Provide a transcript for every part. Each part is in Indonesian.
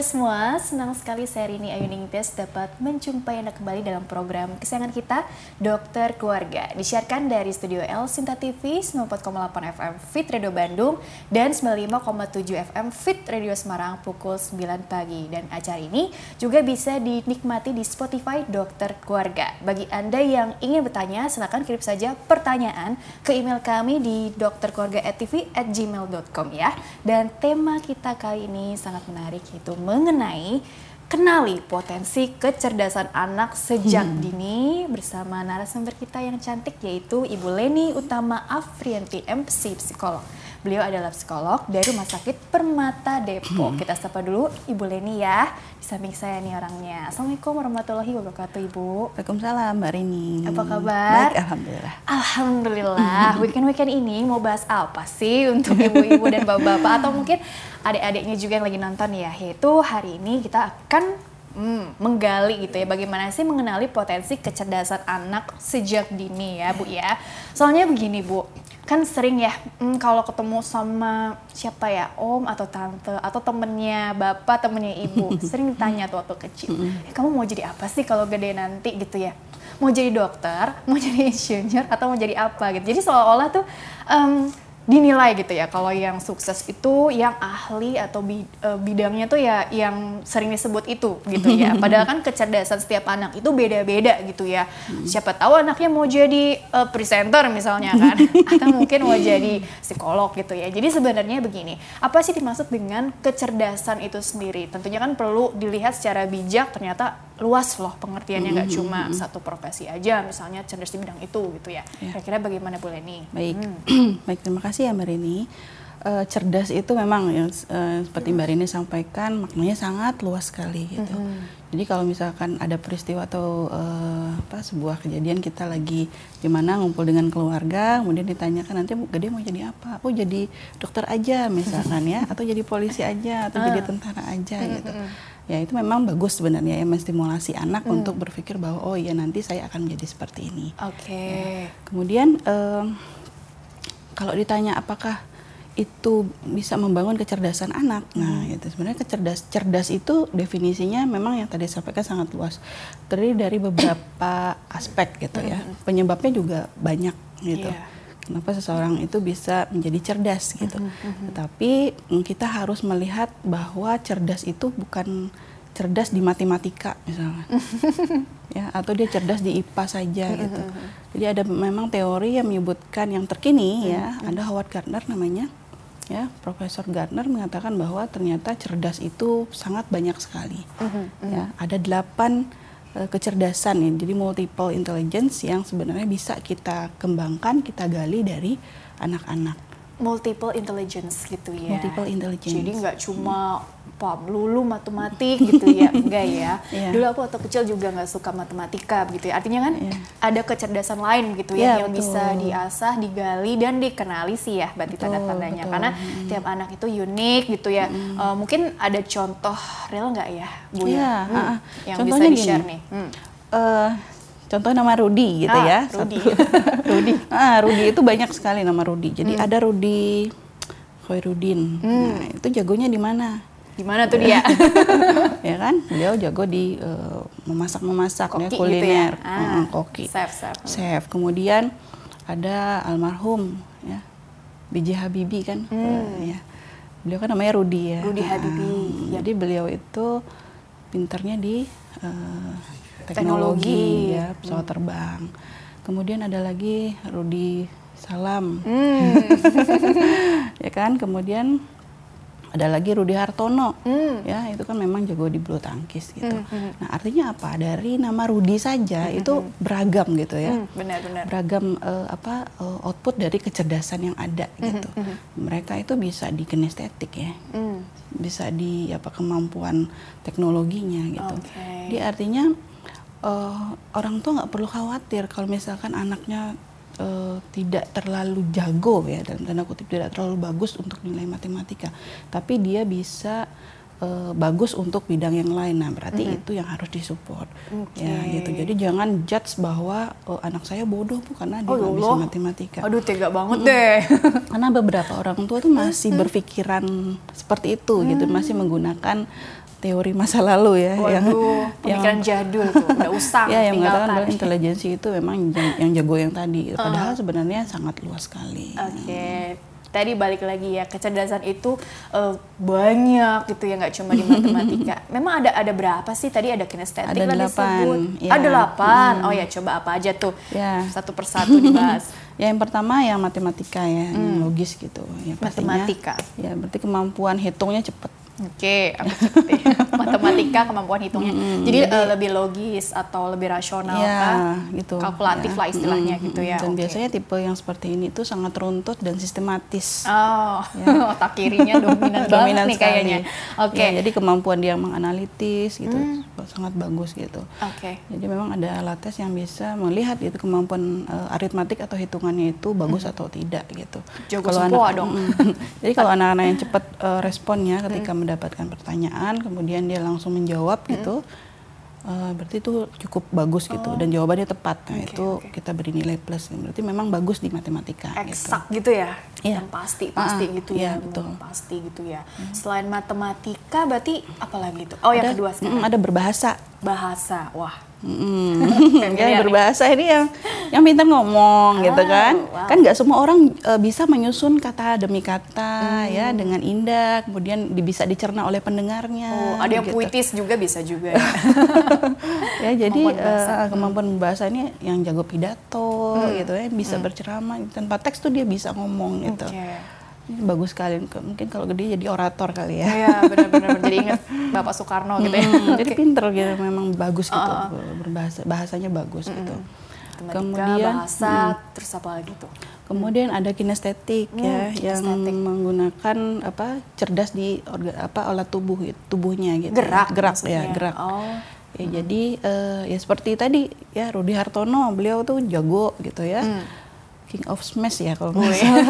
Kabar semua? Senang sekali saya Rini Ayuning Tias dapat menjumpai Anda kembali dalam program kesayangan kita Dokter Keluarga. Disiarkan dari Studio L Sinta TV 94,8 FM Fit Radio Bandung dan 95,7 FM Fit Radio Semarang pukul 9 pagi. Dan acara ini juga bisa dinikmati di Spotify Dokter Keluarga. Bagi Anda yang ingin bertanya, silakan kirim saja pertanyaan ke email kami di dokterkeluarga@tv@gmail.com ya. Dan tema kita kali ini sangat menarik yaitu mengenai kenali potensi kecerdasan anak sejak hmm. dini bersama narasumber kita yang cantik yaitu Ibu Leni Utama Afrianti MC psikolog. Beliau adalah psikolog dari Rumah Sakit Permata Depok. Hmm. Kita sapa dulu Ibu Leni ya. Di samping saya nih orangnya. Assalamualaikum warahmatullahi wabarakatuh Ibu. Waalaikumsalam Mbak Rini. Apa kabar? Baik, Alhamdulillah. Alhamdulillah. Weekend-weekend ini mau bahas apa sih untuk ibu-ibu dan bapak-bapak atau mungkin adik-adiknya juga yang lagi nonton ya. Yaitu hari ini kita akan Hmm, menggali gitu ya bagaimana sih mengenali potensi kecerdasan anak sejak dini ya Bu ya. Soalnya begini Bu, kan sering ya hmm, kalau ketemu sama siapa ya om atau tante atau temennya bapak temennya ibu sering ditanya tuh waktu kecil eh, kamu mau jadi apa sih kalau gede nanti? Gitu ya. Mau jadi dokter mau jadi insinyur atau mau jadi apa? Gitu. Jadi seolah-olah tuh um, dinilai gitu ya kalau yang sukses itu yang ahli atau eh, bidangnya tuh ya yang sering disebut itu gitu ya padahal kan kecerdasan setiap anak itu beda-beda gitu ya hmm. siapa tahu anaknya mau jadi uh, presenter misalnya kan atau mungkin mau jadi psikolog gitu ya jadi sebenarnya begini apa sih dimaksud dengan kecerdasan itu sendiri tentunya kan perlu dilihat secara bijak ternyata luas loh pengertiannya nggak mm -hmm. cuma satu profesi aja misalnya cerdas di bidang itu gitu ya yeah. kira-kira bagaimana Bu Leni? Baik, hmm. baik terima kasih ya Mbak Rini. Uh, cerdas itu memang uh, seperti Mbak Rini sampaikan maknanya sangat luas sekali gitu. Mm -hmm. Jadi kalau misalkan ada peristiwa atau uh, apa sebuah kejadian kita lagi di mana ngumpul dengan keluarga, kemudian ditanyakan nanti gede mau jadi apa? Oh jadi dokter aja misalkan ya, atau jadi polisi aja, atau uh. jadi tentara aja mm -hmm. gitu ya itu memang bagus sebenarnya ya menstimulasi anak hmm. untuk berpikir bahwa oh iya nanti saya akan menjadi seperti ini. Oke. Okay. Ya. Kemudian um, kalau ditanya apakah itu bisa membangun kecerdasan anak. Hmm. Nah, itu sebenarnya kecerdas cerdas itu definisinya memang yang tadi sampaikan sangat luas. Terdiri dari beberapa aspek gitu ya. Hmm. Penyebabnya juga banyak gitu. Yeah kenapa seseorang itu bisa menjadi cerdas gitu. Mm -hmm. Tetapi mm, kita harus melihat bahwa cerdas itu bukan cerdas di matematika misalnya, ya atau dia cerdas di IPA saja gitu. Jadi ada memang teori yang menyebutkan yang terkini ya, ada Howard Gardner namanya, ya Profesor Gardner mengatakan bahwa ternyata cerdas itu sangat banyak sekali. Ya ada delapan Eh, kecerdasan ya, jadi multiple intelligence yang sebenarnya bisa kita kembangkan, kita gali dari anak-anak. Multiple intelligence gitu ya. Multiple intelligence. Jadi nggak cuma Pak lulu matematik gitu ya, enggak ya. yeah. Dulu aku waktu kecil juga nggak suka matematika gitu ya. Artinya kan yeah. ada kecerdasan lain gitu ya yeah, yang betul. bisa diasah, digali dan dikenali sih ya berarti tanda-tandanya. Karena hmm. tiap anak itu unik gitu ya. Hmm. Uh, mungkin ada contoh real nggak ya, Bu yeah, ya? Hmm, uh, yang bisa di-share nih. Hmm. Uh, contoh nama Rudi gitu ah, ya. Rudi. Rudi. ah, Rudi itu banyak sekali nama Rudi. Jadi hmm. ada Rudi Khairuddin. Hmm. Nah, itu jagonya di mana? Gimana tuh dia? ya kan, beliau jago di uh, memasak-memasak ya kuliner, gitu ya? Ah, koki. Chef, chef. Chef. Kemudian ada almarhum ya, B.J. Habibie kan, hmm. uh, ya. Beliau kan namanya Rudi ya. Rudi Habibie. Uh, Jadi beliau itu pinternya di uh, teknologi, teknologi ya, pesawat hmm. terbang. Kemudian ada lagi Rudi Salam. Hmm. ya kan? Kemudian ada lagi Rudi Hartono hmm. ya itu kan memang jago di bulu tangkis gitu hmm, hmm. nah artinya apa dari nama Rudi saja hmm. itu hmm. beragam gitu ya hmm, benar-benar beragam uh, apa uh, output dari kecerdasan yang ada hmm. gitu hmm. mereka itu bisa di kinestetik ya hmm. bisa di apa kemampuan teknologinya gitu okay. dia artinya uh, orang tua nggak perlu khawatir kalau misalkan anaknya uh, tidak terlalu jago ya dalam tanda kutip tidak terlalu bagus untuk nilai matematika tapi dia bisa uh, bagus untuk bidang yang lain. Nah, berarti mm -hmm. itu yang harus disupport. Okay. Ya, gitu. Jadi jangan judge bahwa oh, anak saya bodoh bu karena dia nggak oh, bisa matematika. Aduh, tega banget mm -hmm. deh. karena beberapa orang tua tuh masih berpikiran seperti itu mm -hmm. gitu, masih menggunakan teori masa lalu ya Waduh, yang pemikiran yang, jadul tuh udah usang ya yang mengatakan bahwa intelijensi itu memang yang, yang jago yang tadi padahal uh. sebenarnya sangat luas sekali oke okay tadi balik lagi ya kecerdasan itu uh, banyak gitu ya nggak cuma di matematika. Memang ada ada berapa sih tadi ada kinestetik ada delapan. Ya. Ada delapan. Hmm. Oh ya coba apa aja tuh ya. satu persatu dibahas. ya yang pertama yang matematika ya, hmm. yang logis gitu. Ya, pastinya, matematika. Ya berarti kemampuan hitungnya cepat. Oke, okay, matematika kemampuan hitungnya. Hmm, jadi, jadi uh, lebih logis atau lebih rasional ya, kan? gitu. Kalkulatif ya. lah istilahnya hmm, gitu ya. Dan okay. biasanya tipe yang seperti ini tuh sangat runtut dan sistematis. Oh, ya. otak kirinya dominan, dominan nih kayaknya. Oke. Okay. Ya, jadi kemampuan dia menganalitis gitu hmm. sangat bagus gitu. Oke. Okay. Jadi memang ada alat tes yang bisa melihat itu kemampuan uh, aritmatik atau hitungannya itu bagus hmm. atau tidak gitu. kalau anak, dong. Mm, jadi kalau anak-anak yang cepat uh, responnya ketika hmm mendapatkan pertanyaan kemudian dia langsung menjawab hmm. gitu uh, berarti itu cukup bagus gitu oh. dan jawabannya tepat nah okay, itu okay. kita beri nilai plus berarti memang bagus di matematika eksak gitu, gitu ya yeah. yang pasti pasti uh, gitu ya betul. pasti gitu ya hmm. selain matematika berarti apa lagi itu oh ada, yang kedua sekarang ada berbahasa bahasa wah Hmm. ya, berbahasa ini yang yang pintar ngomong gitu ah, gitu kan. Wow. Kan nggak semua orang uh, bisa menyusun kata demi kata hmm. ya dengan indah, kemudian bisa dicerna oleh pendengarnya. Oh, ada yang gitu. puitis juga bisa juga ya. ya jadi kemampuan uh, kemampuan bahasa ini yang jago pidato hmm. gitu ya, bisa hmm. berceramah tanpa teks tuh dia bisa ngomong gitu. Okay bagus sekali. Mungkin kalau gede jadi orator kali ya. Iya benar-benar. Jadi ingat bapak Soekarno gitu ya. Hmm, jadi pinter gitu memang bagus gitu. Uh, berbahasa bahasanya bagus mm, gitu. Kemudian bahasa hmm, terus apa lagi tuh? Kemudian ada kinestetik hmm, ya kinestetik. yang menggunakan apa cerdas di orga, apa alat tubuh tubuhnya gitu. Gerak gerak ya gerak. Oh. Ya, hmm. jadi uh, ya seperti tadi ya Rudi Hartono beliau tuh jago gitu ya. Hmm King of Smash ya kalau nggak salah.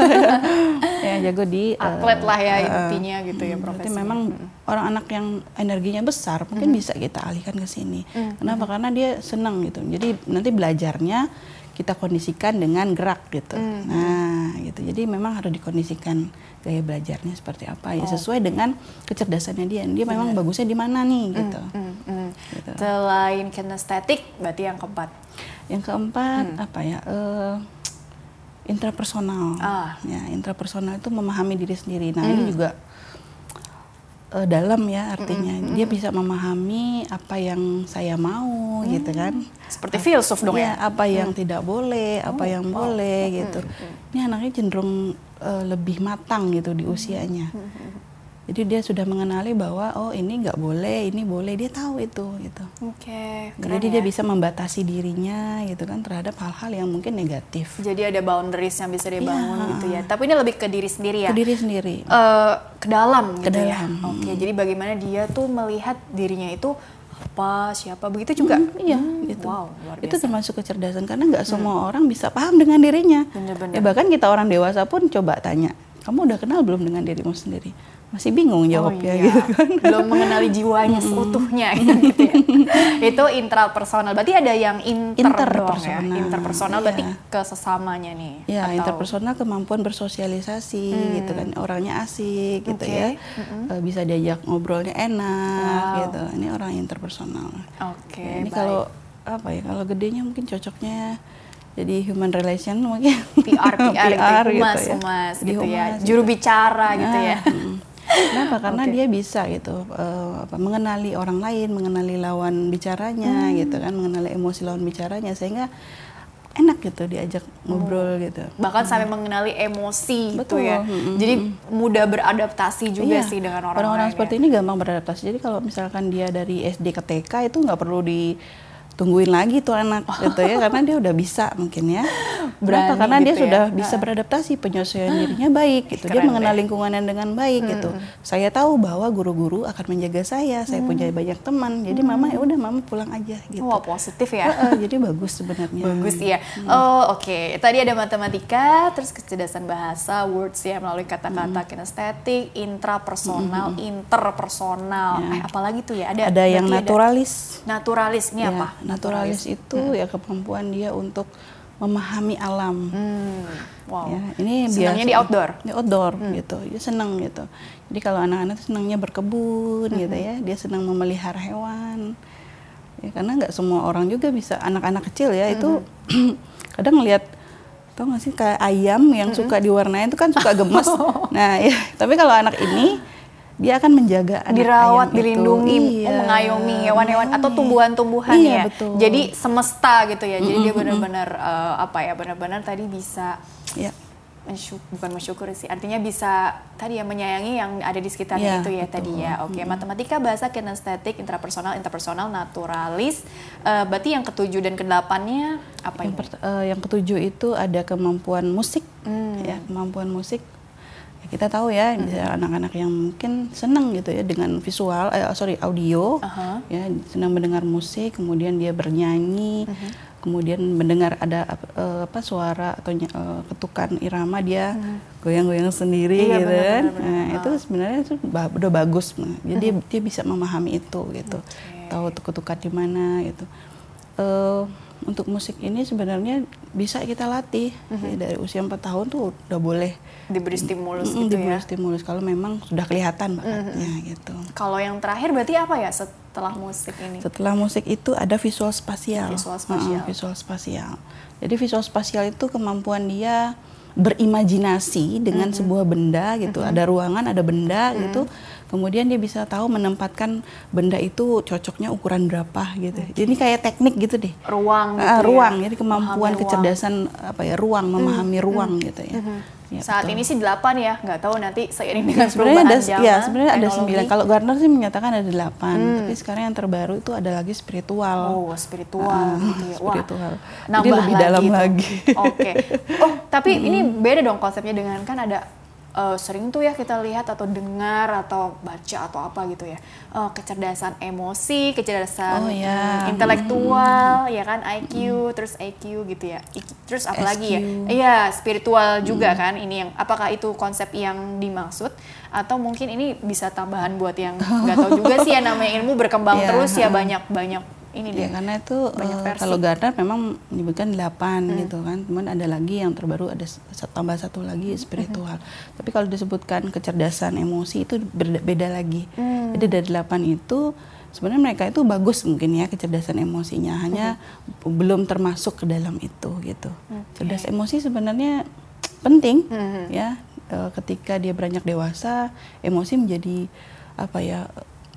ya jago di atlet uh, lah ya uh, intinya gitu ya profesi. Berarti memang hmm. orang anak yang energinya besar mungkin hmm. bisa kita alihkan ke sini. Hmm. Kenapa? Hmm. Karena dia senang gitu. Jadi nanti belajarnya kita kondisikan dengan gerak gitu. Hmm. Nah, gitu. Jadi memang harus dikondisikan gaya belajarnya seperti apa ya oh. sesuai dengan kecerdasannya dia. Dia memang bagusnya di mana nih hmm, gitu. Hmm. Hmm. gitu. Selain kinestetik berarti yang keempat. Yang keempat hmm. apa ya? Uh, intrapersonal. Ah. Ya, intrapersonal itu memahami diri sendiri. Nah, mm. ini juga uh, dalam ya artinya. Mm, mm, Dia bisa memahami apa yang saya mau mm. gitu kan. Seperti filsuf dong ya. ya. apa yang mm. tidak boleh, apa oh, yang oh. boleh gitu. Mm. Ini anaknya cenderung uh, lebih matang gitu di usianya. Mm. Jadi dia sudah mengenali bahwa oh ini nggak boleh, ini boleh, dia tahu itu gitu. Oke. Okay, Jadi ya. dia bisa membatasi dirinya gitu kan terhadap hal-hal yang mungkin negatif. Jadi ada boundaries yang bisa dibangun ya. gitu ya. Tapi ini lebih ke diri sendiri ya. Ke diri sendiri. Uh, ke dalam gitu ke ya? dalam. ya. Oke. Okay, jadi bagaimana dia tuh melihat dirinya itu apa siapa begitu juga hmm, iya hmm, gitu wow luar biasa. itu termasuk kecerdasan karena nggak hmm. semua orang bisa paham dengan dirinya Bener -bener. ya bahkan kita orang dewasa pun coba tanya kamu udah kenal belum dengan dirimu sendiri masih bingung oh jawabnya oh, iya. gitu kan. Belum mengenali jiwanya seutuhnya gitu ya. Itu intrapersonal. Berarti ada yang inter interpersonal ya? interpersonal. Iya. berarti ke sesamanya nih ya atau... interpersonal kemampuan bersosialisasi hmm. gitu kan. Orangnya asik gitu ya. Mm-hmm. bisa diajak ngobrolnya enak wow. gitu. Ini orang interpersonal. Oke okay, ini kalau apa ya kalau gedenya mungkin cocoknya jadi human relation mungkin. PR PR, PR gitu, humas, ya. humas gitu ya. juru bicara gitu ya. hmm. Kenapa? Karena okay. dia bisa gitu uh, apa, mengenali orang lain, mengenali lawan bicaranya hmm. gitu kan, mengenali emosi lawan bicaranya sehingga enak gitu diajak ngobrol hmm. gitu. Bahkan hmm. sampai mengenali emosi Betul. gitu ya. Hmm. Jadi mudah beradaptasi juga iya. sih dengan orang-orang Orang-orang seperti ya. ini gampang beradaptasi. Jadi kalau misalkan dia dari SD ke TK itu nggak perlu di tungguin lagi tuh anak gitu ya karena dia udah bisa mungkin ya. Berani Karena dia gitu ya. sudah bisa beradaptasi penyesuaian dirinya baik gitu. dia Keren mengenal deh. lingkungannya dengan baik gitu. Saya tahu bahwa guru-guru akan menjaga saya. Saya punya banyak teman. Jadi mama ya udah mama pulang aja gitu. Wah positif ya. Heeh, jadi bagus sebenarnya. Bagus ya. Oh oke. Tadi ada matematika, terus kecerdasan bahasa, words ya melalui kata-kata kinestetik, intrapersonal, interpersonal. Ya. Eh, apalagi tuh ya? Ada. Ada yang naturalis. Naturalis ini Ya, apa? Naturalis itu ya kemampuan dia untuk memahami alam. Hmm, wow. Ya, ini Senangnya biasa- di outdoor. Hmm. Di outdoor gitu. Dia senang gitu. Jadi kalau anak-anak tuh senangnya berkebun gitu Hmm. ya, dia senang memelihara hewan. Ya karena nggak semua orang juga bisa anak-anak kecil ya itu Hmm. kadang ngelihat tau gak sih kayak ayam yang suka diwarnain itu kan suka gemes. nah ya tapi kalau anak ini dia akan menjaga anak dirawat, dilindungi, Iya, oh, mengayomi hewan-hewan atau mengayomi. tumbuhan-tumbuhan Iya, ya. betul. Jadi semesta gitu ya. Jadi dia benar-benar eh, apa ya? Benar-benar tadi bisa Ya. mensyuk- bukan mensyukuri sih. Artinya bisa tadi ya menyayangi yang ada di sekitarnya Iya, itu ya betul. tadi ya. Oke, matematika, bahasa, kinestetik, intrapersonal, interpersonal, naturalis. Eh, berarti yang ketujuh dan kedelapannya apa Yang, ini? pert- eh, yang ketujuh itu ada kemampuan musik, Hmm. ya kemampuan musik. Kita tahu ya, bisa anak-anak yang mungkin senang gitu ya dengan visual, eh, sorry audio, Aha. ya senang mendengar musik, kemudian dia bernyanyi, kemudian mendengar ada eh, apa suara atau eh, ketukan irama dia goyang-goyang sendiri Iya, gitu kan. Nah, Ah. itu sebenarnya itu udah bagus, jadi dia, dia bisa memahami itu gitu, tahu tuh ketukan di mana gitu. Eh, untuk musik ini sebenarnya bisa kita latih Ya, dari usia 4 tahun tuh udah boleh Diberi stimulus Mm-mm, gitu diberi ya. stimulus kalau memang sudah kelihatan bakatnya gitu. Kalau yang terakhir berarti apa ya setelah musik ini? Setelah musik itu ada visual spasial. Visual spasial. Heeh, visual spasial. Jadi visual spasial itu kemampuan dia berimajinasi dengan Mm-hmm. sebuah benda gitu. Ada ruangan, ada benda gitu. Kemudian dia bisa tahu menempatkan benda itu cocoknya ukuran berapa gitu. Jadi kayak teknik gitu deh. Ruang gitu Ah, ya. ruang. Jadi kemampuan Memahami ruang. Kecerdasan apa ya ruang, memahami ruang gitu ya. Ya, Saat betul. ini sih delapan ya, nggak tahu nanti seiring dengan sebenarnya perubahan ada zaman, ya sebenarnya ada teknologi. Hmm. sembilan kalau Gardner sih menyatakan ada delapan tapi sekarang yang terbaru itu ada lagi spiritual Oh, spiritual Ah, gitu ya. Wah, spiritual. Jadi lebih lagi dalam tuh. lagi. Oke. Oh, tapi ini beda dong konsepnya dengan kan ada eh, sering tuh ya kita lihat atau dengar atau baca atau apa gitu ya. Eh, kecerdasan emosi, kecerdasan Oh, ya. mm, intelektual, ya kan IQ, terus IQ gitu ya. I- Terus apa lagi ya? Iya, spiritual juga kan ini yang apakah itu konsep yang dimaksud atau mungkin ini bisa tambahan buat yang nggak tahu juga sih ya namanya ilmu berkembang Iya, terus ya ha. banyak banyak ini deh. Ya karena itu versi. kalau Gardner memang menyebutkan delapan Hmm. gitu kan. Cuman ada lagi yang terbaru ada tambah satu lagi spiritual. Hmm. Tapi kalau disebutkan kecerdasan emosi itu berbeda beda lagi. Hmm. Jadi dari delapan itu sebenarnya mereka itu bagus mungkin ya kecerdasan emosinya hanya Hmm. belum termasuk ke dalam itu gitu. Cerdas emosi sebenarnya penting Hmm. ya Eh, ketika dia beranjak dewasa emosi menjadi apa ya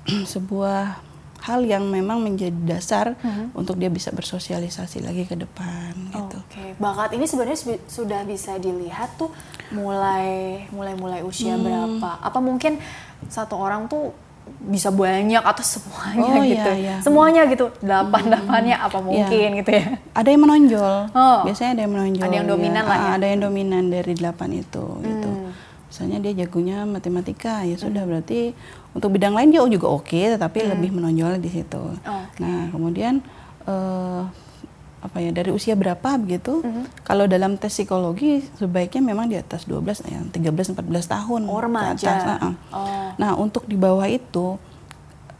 sebuah hal yang memang menjadi dasar untuk dia bisa bersosialisasi lagi ke depan gitu. Oke, bakat ini sebenarnya su- sudah bisa dilihat tuh mulai mulai mulai usia Hmm. berapa? Apa mungkin satu orang tuh bisa banyak atau semuanya Oh, iya, gitu? iya. Semuanya gitu, delapan delapannya apa mungkin gitu ya? Ada yang menonjol, Oh. biasanya ada yang menonjol. Ada yang dominan ya. lah ya. Ada yang dominan dari delapan itu gitu. Hmm. Misalnya dia jagonya matematika, ya sudah berarti untuk bidang lain dia juga oke, tetapi lebih menonjol di situ. Hmm. Oke. Nah kemudian eh, apa ya dari usia berapa begitu? Hmm. Kalau dalam tes psikologi sebaiknya memang di atas 12 ya 13 14 tahun Oh, ke remaja. atas, ah. Oh. Nah, untuk di bawah itu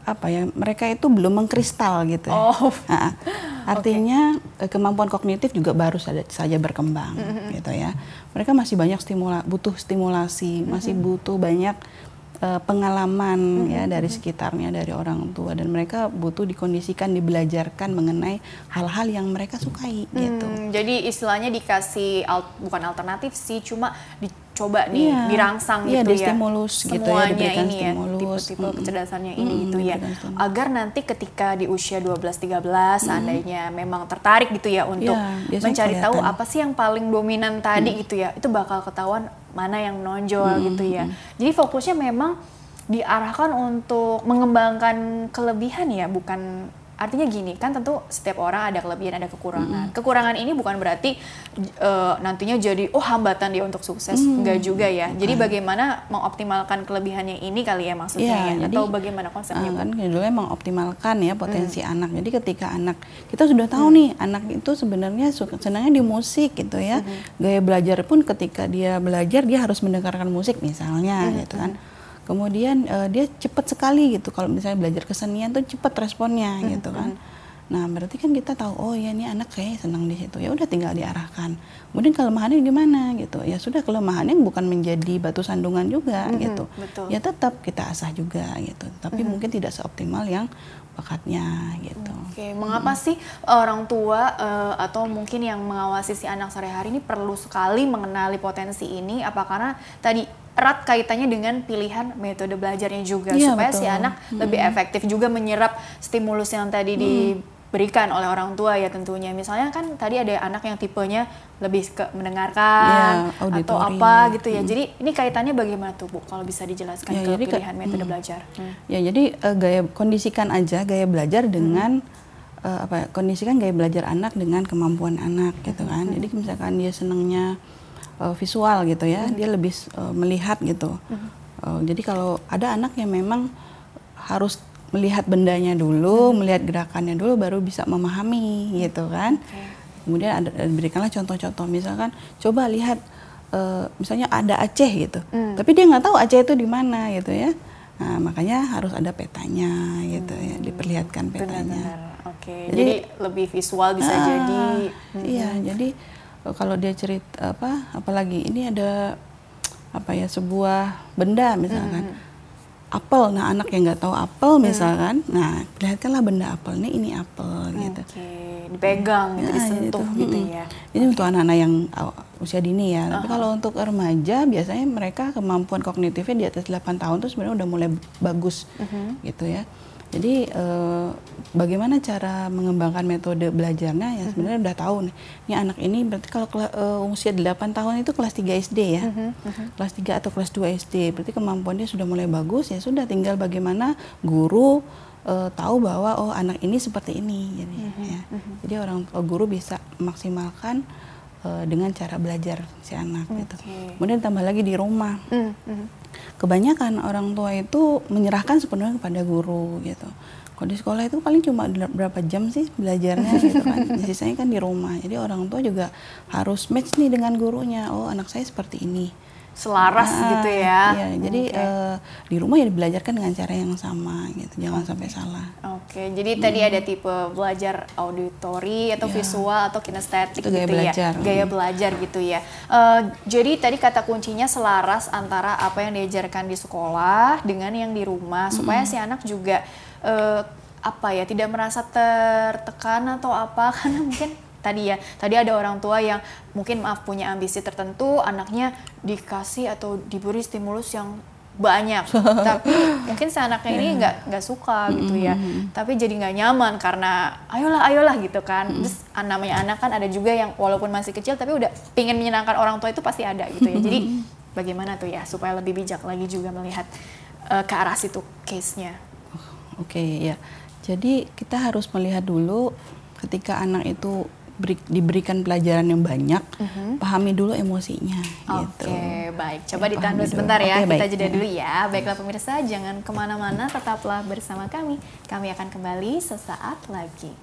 apa ya? Mereka itu belum mengkristal gitu. ya. Oh. Ah, ah. Artinya eh, kemampuan kognitif juga baru saja, saja berkembang Mm-hmm. gitu ya. Mereka masih banyak stimula butuh stimulasi, masih Mm-hmm. butuh banyak eh, pengalaman ya dari sekitarnya dari orang tua dan mereka butuh dikondisikan dibelajarkan mengenai hal-hal yang mereka sukai gitu. Hmm, jadi istilahnya dikasih al- bukan alternatif sih, cuma dicoba nih, Iya. dirangsang Iya, gitu ya. distimulus gitu ya, Semuanya diberikan ini ya, stimulus. tipe-tipe Mm-mm. kecerdasannya ini Mm-mm, gitu ya. diberikan stimulus. Agar nanti ketika di usia 12-13 seandainya memang tertarik gitu ya untuk biasanya mencari tahu kelihatan. apa sih yang paling dominan tadi gitu ya. Itu bakal ketahuan mana yang menonjol gitu ya. Jadi fokusnya memang diarahkan untuk mengembangkan kelebihan ya, bukan artinya gini kan tentu setiap orang ada kelebihan ada kekurangan. Mm. Kekurangan ini bukan berarti uh, nantinya jadi oh hambatan dia untuk sukses, mm. enggak juga ya. Bukan. Jadi bagaimana mengoptimalkan kelebihannya ini kali ya maksudnya ya, ya? atau bagaimana konsepnya? Uh, kan dulu mengoptimalkan ya potensi mm. anak. Jadi ketika anak kita sudah tahu mm. nih anak itu sebenarnya senangnya di musik gitu ya. Mm. Gaya belajar pun ketika dia belajar dia harus mendengarkan musik misalnya mm. gitu kan kemudian uh, dia cepat sekali gitu kalau misalnya belajar kesenian tuh cepat responnya hmm, gitu kan nah berarti kan kita tahu oh ya ini anak kayak senang di situ ya udah tinggal diarahkan kemudian kelemahannya gimana gitu ya sudah kelemahannya bukan menjadi batu sandungan juga hmm, gitu betul. ya tetap kita asah juga gitu tapi hmm. mungkin tidak seoptimal yang bakatnya gitu. Oke, okay. mengapa hmm. sih orang tua uh, atau mungkin yang mengawasi si anak sehari-hari ini perlu sekali mengenali potensi ini? Apa karena tadi erat kaitannya dengan pilihan metode belajarnya juga ya, supaya betul. si anak hmm. lebih efektif juga menyerap stimulus yang tadi hmm. diberikan oleh orang tua ya tentunya. Misalnya kan tadi ada anak yang tipenya lebih ke mendengarkan ya, atau apa gitu ya. Hmm. Jadi ini kaitannya bagaimana tuh Bu kalau bisa dijelaskan ya, ke pilihan ke, metode hmm. belajar? Hmm. Ya jadi uh, gaya kondisikan aja gaya belajar dengan hmm. uh, apa ya, kondisikan gaya belajar anak dengan kemampuan anak gitu kan. Hmm. Jadi misalkan dia senangnya uh, visual gitu ya, hmm. dia lebih uh, melihat gitu. Hmm. Uh, jadi kalau ada anak yang memang harus melihat bendanya dulu, hmm. melihat gerakannya dulu, baru bisa memahami gitu kan. Okay. Kemudian ada berikanlah contoh-contoh, misalkan coba lihat uh, misalnya ada Aceh gitu, hmm. tapi dia nggak tahu Aceh itu di mana gitu ya. Nah makanya harus ada petanya gitu ya, hmm. ya, diperlihatkan petanya. Oke, okay. jadi, jadi lebih visual bisa uh, jadi. Iya, hmm. jadi kalau dia cerita apa apalagi ini ada apa ya sebuah benda misalkan hmm. apel nah anak yang nggak tahu apel hmm. misalkan hmm. nah lihatkanlah benda apel ini ini apel hmm, gitu okay. dipegang gitu nah, disentuh gitu, gitu ya ini okay. untuk anak-anak yang usia dini ya uh -huh. tapi kalau untuk remaja biasanya mereka kemampuan kognitifnya di atas 8 tahun tuh sebenarnya udah mulai bagus uh -huh. gitu ya jadi eh, bagaimana cara mengembangkan metode belajarnya ya sebenarnya udah tahu nih. Ini anak ini berarti kalau uh, usia 8 tahun itu kelas 3 SD ya. Uh -huh. Kelas 3 atau kelas 2 SD. Berarti kemampuannya sudah mulai bagus ya sudah tinggal bagaimana guru uh, tahu bahwa oh anak ini seperti ini jadi uh -huh. ya. Uh. Jadi orang guru bisa maksimalkan dengan cara belajar si anak okay. gitu. Kemudian tambah lagi di rumah. Uh -huh kebanyakan orang tua itu menyerahkan sepenuhnya kepada guru gitu. Kalau di sekolah itu paling cuma berapa jam sih belajarnya gitu kan. Sisanya kan di rumah. Jadi orang tua juga harus match nih dengan gurunya. Oh, anak saya seperti ini selaras nah, gitu ya. Iya, jadi okay. uh, di rumah ya dibelajarkan dengan cara yang sama gitu, jangan okay. sampai salah. Oke, okay. jadi hmm. tadi ada tipe belajar auditori atau yeah. visual atau kinestetik gitu gaya ya. belajar. ya. Gaya belajar gitu ya. Uh, jadi tadi kata kuncinya selaras antara apa yang diajarkan di sekolah dengan yang di rumah supaya hmm. si anak juga uh, apa ya tidak merasa tertekan atau apa karena mungkin tadi ya. Tadi ada orang tua yang mungkin maaf punya ambisi tertentu anaknya dikasih atau diberi stimulus yang banyak. Tapi mungkin si anaknya ini iya. nggak nggak suka gitu ya. Tapi jadi nggak nyaman karena ayolah ayolah gitu kan. Terus namanya anak kan ada juga yang walaupun masih kecil tapi udah pingin menyenangkan orang tua itu pasti ada gitu ya. Jadi bagaimana tuh ya supaya lebih bijak lagi juga melihat uh, ke arah situ case-nya? Oke okay, ya. Jadi kita harus melihat dulu ketika anak itu beri, diberikan pelajaran yang banyak, uh-huh. pahami dulu emosinya. Oke, okay, gitu. baik. Coba ya, ditahan dulu sebentar ya, okay, kita jeda dulu ya. Baiklah pemirsa, jangan ke mana-mana, tetaplah bersama kami. Kami akan kembali sesaat lagi.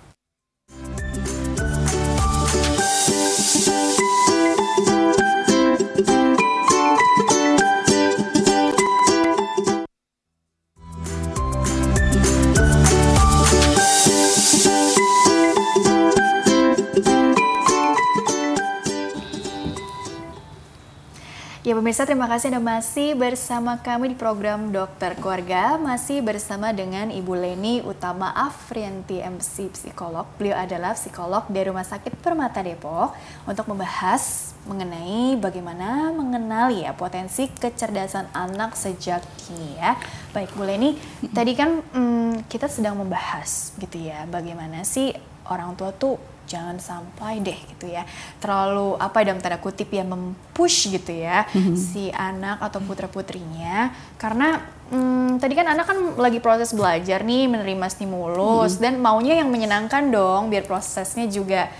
Ya pemirsa terima kasih Anda masih bersama kami di program Dokter Keluarga. Masih bersama dengan Ibu Leni Utama Afrianti MC Psikolog. Beliau adalah psikolog dari Rumah Sakit Permata Depok Untuk membahas mengenai bagaimana mengenali ya potensi kecerdasan anak sejak kini ya. Baik Bu Leni, tadi kan hmm, kita sedang membahas gitu ya Bagaimana sih orang tua tuh jangan sampai deh gitu ya terlalu apa dalam tanda kutip ya mempush gitu ya mm-hmm. si anak atau putra putrinya karena hmm, tadi kan anak kan lagi proses belajar nih menerima stimulus mm-hmm. dan maunya yang menyenangkan dong biar prosesnya juga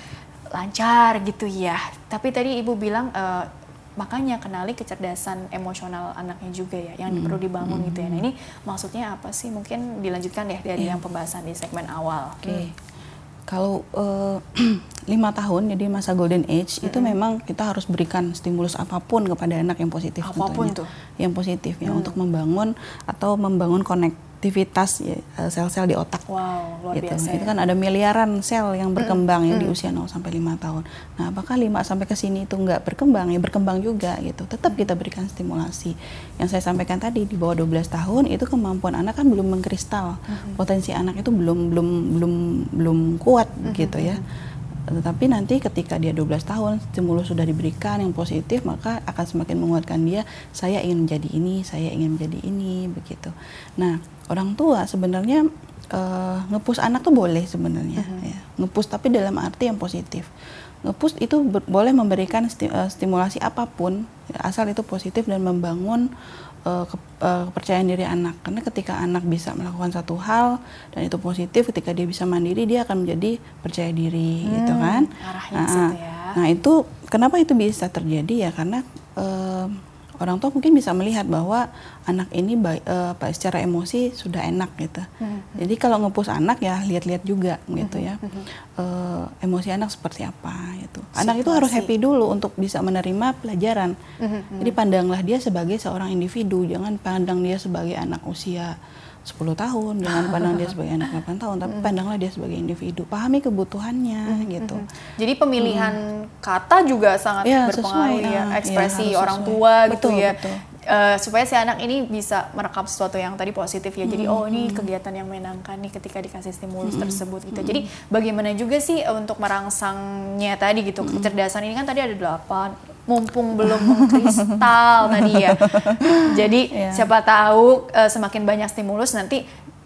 lancar gitu ya tapi tadi ibu bilang uh, makanya kenali kecerdasan emosional anaknya juga ya yang hmm. perlu dibangun hmm. gitu ya. Nah ini maksudnya apa sih? Mungkin dilanjutkan deh dari yeah. yang pembahasan di segmen awal. Oke. Okay. Hmm. Kalau uh, lima tahun jadi masa golden age hmm. itu memang kita harus berikan stimulus apa pun kepada anak yang positif apa pun tentunya. tuh yang positif ya hmm. untuk membangun atau membangun connect aktivitas ya, eh, sel-sel di otak. Wow, luar gitu. biasa. Itu kan ada miliaran sel yang berkembang mm. ya di usia 0 sampai 5 tahun. Nah, apakah 5 sampai ke sini itu nggak berkembang? Ya berkembang juga gitu. Tetap kita berikan stimulasi. Yang saya sampaikan tadi di bawah 12 tahun itu kemampuan anak kan belum mengkristal. Mm-hmm. Potensi anak itu belum belum belum belum kuat mm-hmm. gitu ya. Tetapi nanti ketika dia 12 tahun stimulus sudah diberikan yang positif maka akan semakin menguatkan dia saya ingin menjadi ini, saya ingin menjadi ini begitu. Nah, orang tua sebenarnya uh, ngepus anak tuh boleh sebenarnya uh -huh. ya. Ngepus tapi dalam arti yang positif. Ngepus itu boleh memberikan sti uh, stimulasi apa pun asal itu positif dan membangun uh, ke uh, kepercayaan diri anak. Karena ketika anak bisa melakukan satu hal dan itu positif, ketika dia bisa mandiri, dia akan menjadi percaya diri, hmm, gitu kan? Nah, ya. nah itu kenapa itu bisa terjadi ya? Karena uh, orang tua mungkin bisa melihat bahwa anak ini baik, uh, secara emosi sudah enak gitu. Hmm. Jadi kalau ngepus anak ya lihat-lihat juga gitu hmm. ya. Hmm. Uh, emosi anak seperti apa gitu. Situasi. Anak itu harus happy dulu untuk bisa menerima pelajaran. Hmm. Jadi pandanglah dia sebagai seorang individu, jangan pandang dia sebagai anak usia 10 tahun, jangan pandang dia sebagai anak 8 tahun, tapi pandanglah dia sebagai individu, pahami kebutuhannya mm -hmm. gitu. Jadi pemilihan mm. kata juga sangat ya, berpengaruh sesuai, ya, ekspresi ya, orang tua gitu betul, gitu ya. Betul. Uh, supaya si anak ini bisa merekam sesuatu yang tadi positif ya. Jadi mm -hmm. oh ini kegiatan yang menyenangkan nih ketika dikasih stimulus mm -hmm. tersebut gitu. Mm -hmm. Jadi bagaimana juga sih untuk merangsangnya tadi gitu. Mm -hmm. Kecerdasan ini kan tadi ada delapan mumpung belum mengkristal tadi ya. Jadi yeah. siapa tahu uh, semakin banyak stimulus nanti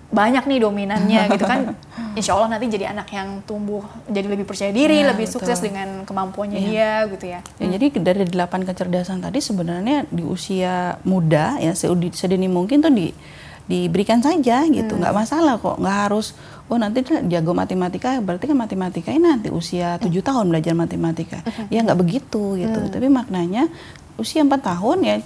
banyak nih dominannya gitu kan. Insya Allah nanti jadi anak yang tumbuh jadi lebih percaya diri, yeah, lebih betul. sukses dengan kemampuannya yeah. dia gitu ya. ya hmm. Jadi dari delapan kecerdasan tadi sebenarnya di usia muda ya sedini mungkin tuh di diberikan saja gitu hmm. nggak masalah kok nggak harus oh nanti jago matematika berarti kan matematika ini nanti usia tujuh hmm. tahun belajar matematika hmm. ya nggak begitu gitu hmm. tapi maknanya usia empat tahun ya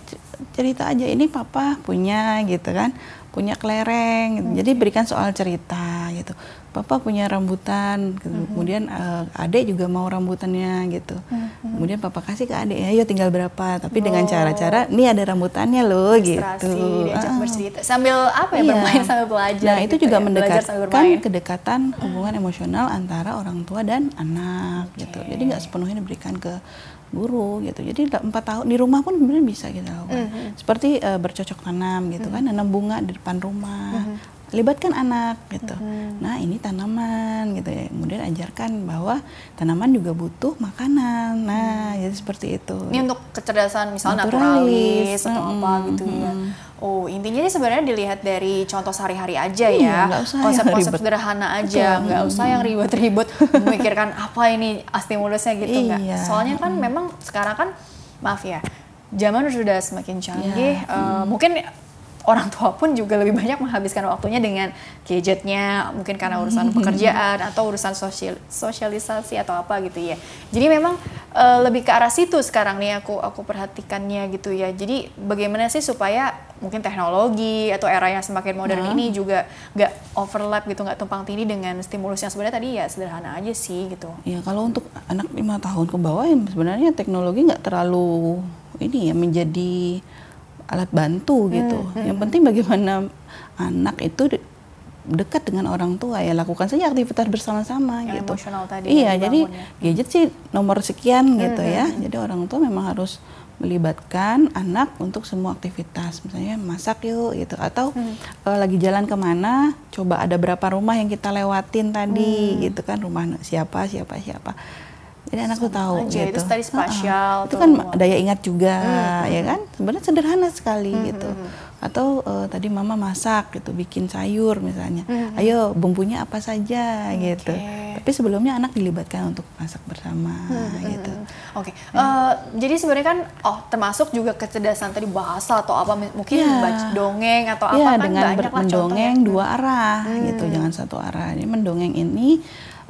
cerita aja ini papa punya gitu kan punya kelereng gitu. Hmm. jadi berikan soal cerita gitu papa punya rambutan gitu. mm-hmm. kemudian uh, adek juga mau rambutannya gitu mm-hmm. kemudian papa kasih ke adek ayo tinggal berapa tapi oh. dengan cara-cara ini ada rambutannya loh gitu diajak ah. bercerita sambil apa ya iya. bermain sambil belajar nah itu gitu juga ya? mendekatkan kedekatan hubungan emosional antara orang tua dan anak okay. gitu jadi nggak sepenuhnya diberikan ke guru gitu. Jadi empat tahun di rumah pun sebenarnya bisa kita gitu, lakukan. Mm -hmm. Seperti uh, bercocok tanam gitu mm -hmm. kan, nanam bunga di depan rumah. Mm -hmm libatkan anak gitu. Hmm. Nah ini tanaman gitu ya. Kemudian ajarkan bahwa tanaman juga butuh makanan. Nah hmm. jadi seperti itu. Ini untuk kecerdasan misalnya naturalis, naturalis atau hmm. apa gitu hmm. ya. Oh intinya ini sebenarnya dilihat dari contoh sehari-hari aja iya, ya. Konsep-konsep sederhana aja, nggak usah yang ribet-ribet memikirkan apa ini stimulusnya gitu nggak. Iya. Soalnya kan hmm. memang sekarang kan maaf ya zaman sudah semakin canggih. Ya. Uh, hmm. Mungkin orang tua pun juga lebih banyak menghabiskan waktunya dengan gadgetnya mungkin karena urusan pekerjaan atau urusan sosial sosialisasi atau apa gitu ya. Jadi memang e, lebih ke arah situ sekarang nih aku aku perhatikannya gitu ya. Jadi bagaimana sih supaya mungkin teknologi atau era yang semakin modern hmm. ini juga nggak overlap gitu nggak tumpang tindih dengan stimulus yang sebenarnya tadi ya sederhana aja sih gitu. Ya kalau untuk anak lima tahun ke bawah ya sebenarnya teknologi nggak terlalu ini ya menjadi alat bantu gitu. Hmm, hmm. Yang penting bagaimana anak itu dekat dengan orang tua ya lakukan saja aktivitas bersama-sama gitu. tadi. Iya, jadi ya. gadget sih nomor sekian hmm, gitu ya. Hmm. Jadi orang tua memang harus melibatkan anak untuk semua aktivitas, misalnya masak yuk gitu, atau hmm. uh, lagi jalan ke mana, coba ada berapa rumah yang kita lewatin tadi hmm. gitu kan, rumah siapa siapa siapa jadi anak tuh tahu aja, gitu. Itu tadi spasial. Uh, itu kan daya ingat juga, hmm. ya kan? Sebenarnya sederhana sekali hmm. gitu. Hmm, hmm. Atau uh, tadi mama masak gitu, bikin sayur misalnya. Hmm. hmm. Ayo bumbunya apa saja okay. gitu. Tapi sebelumnya anak dilibatkan untuk masak bersama hmm, gitu. Hmm, Oke. Okay. Ya. Uh, jadi sebenarnya kan oh termasuk juga kecerdasan tadi bahasa atau apa mungkin ya. baca dongeng atau ya, apa kan dengan banyak lah mendongeng contohnya. dua arah hmm. gitu, jangan satu arah. Ini mendongeng ini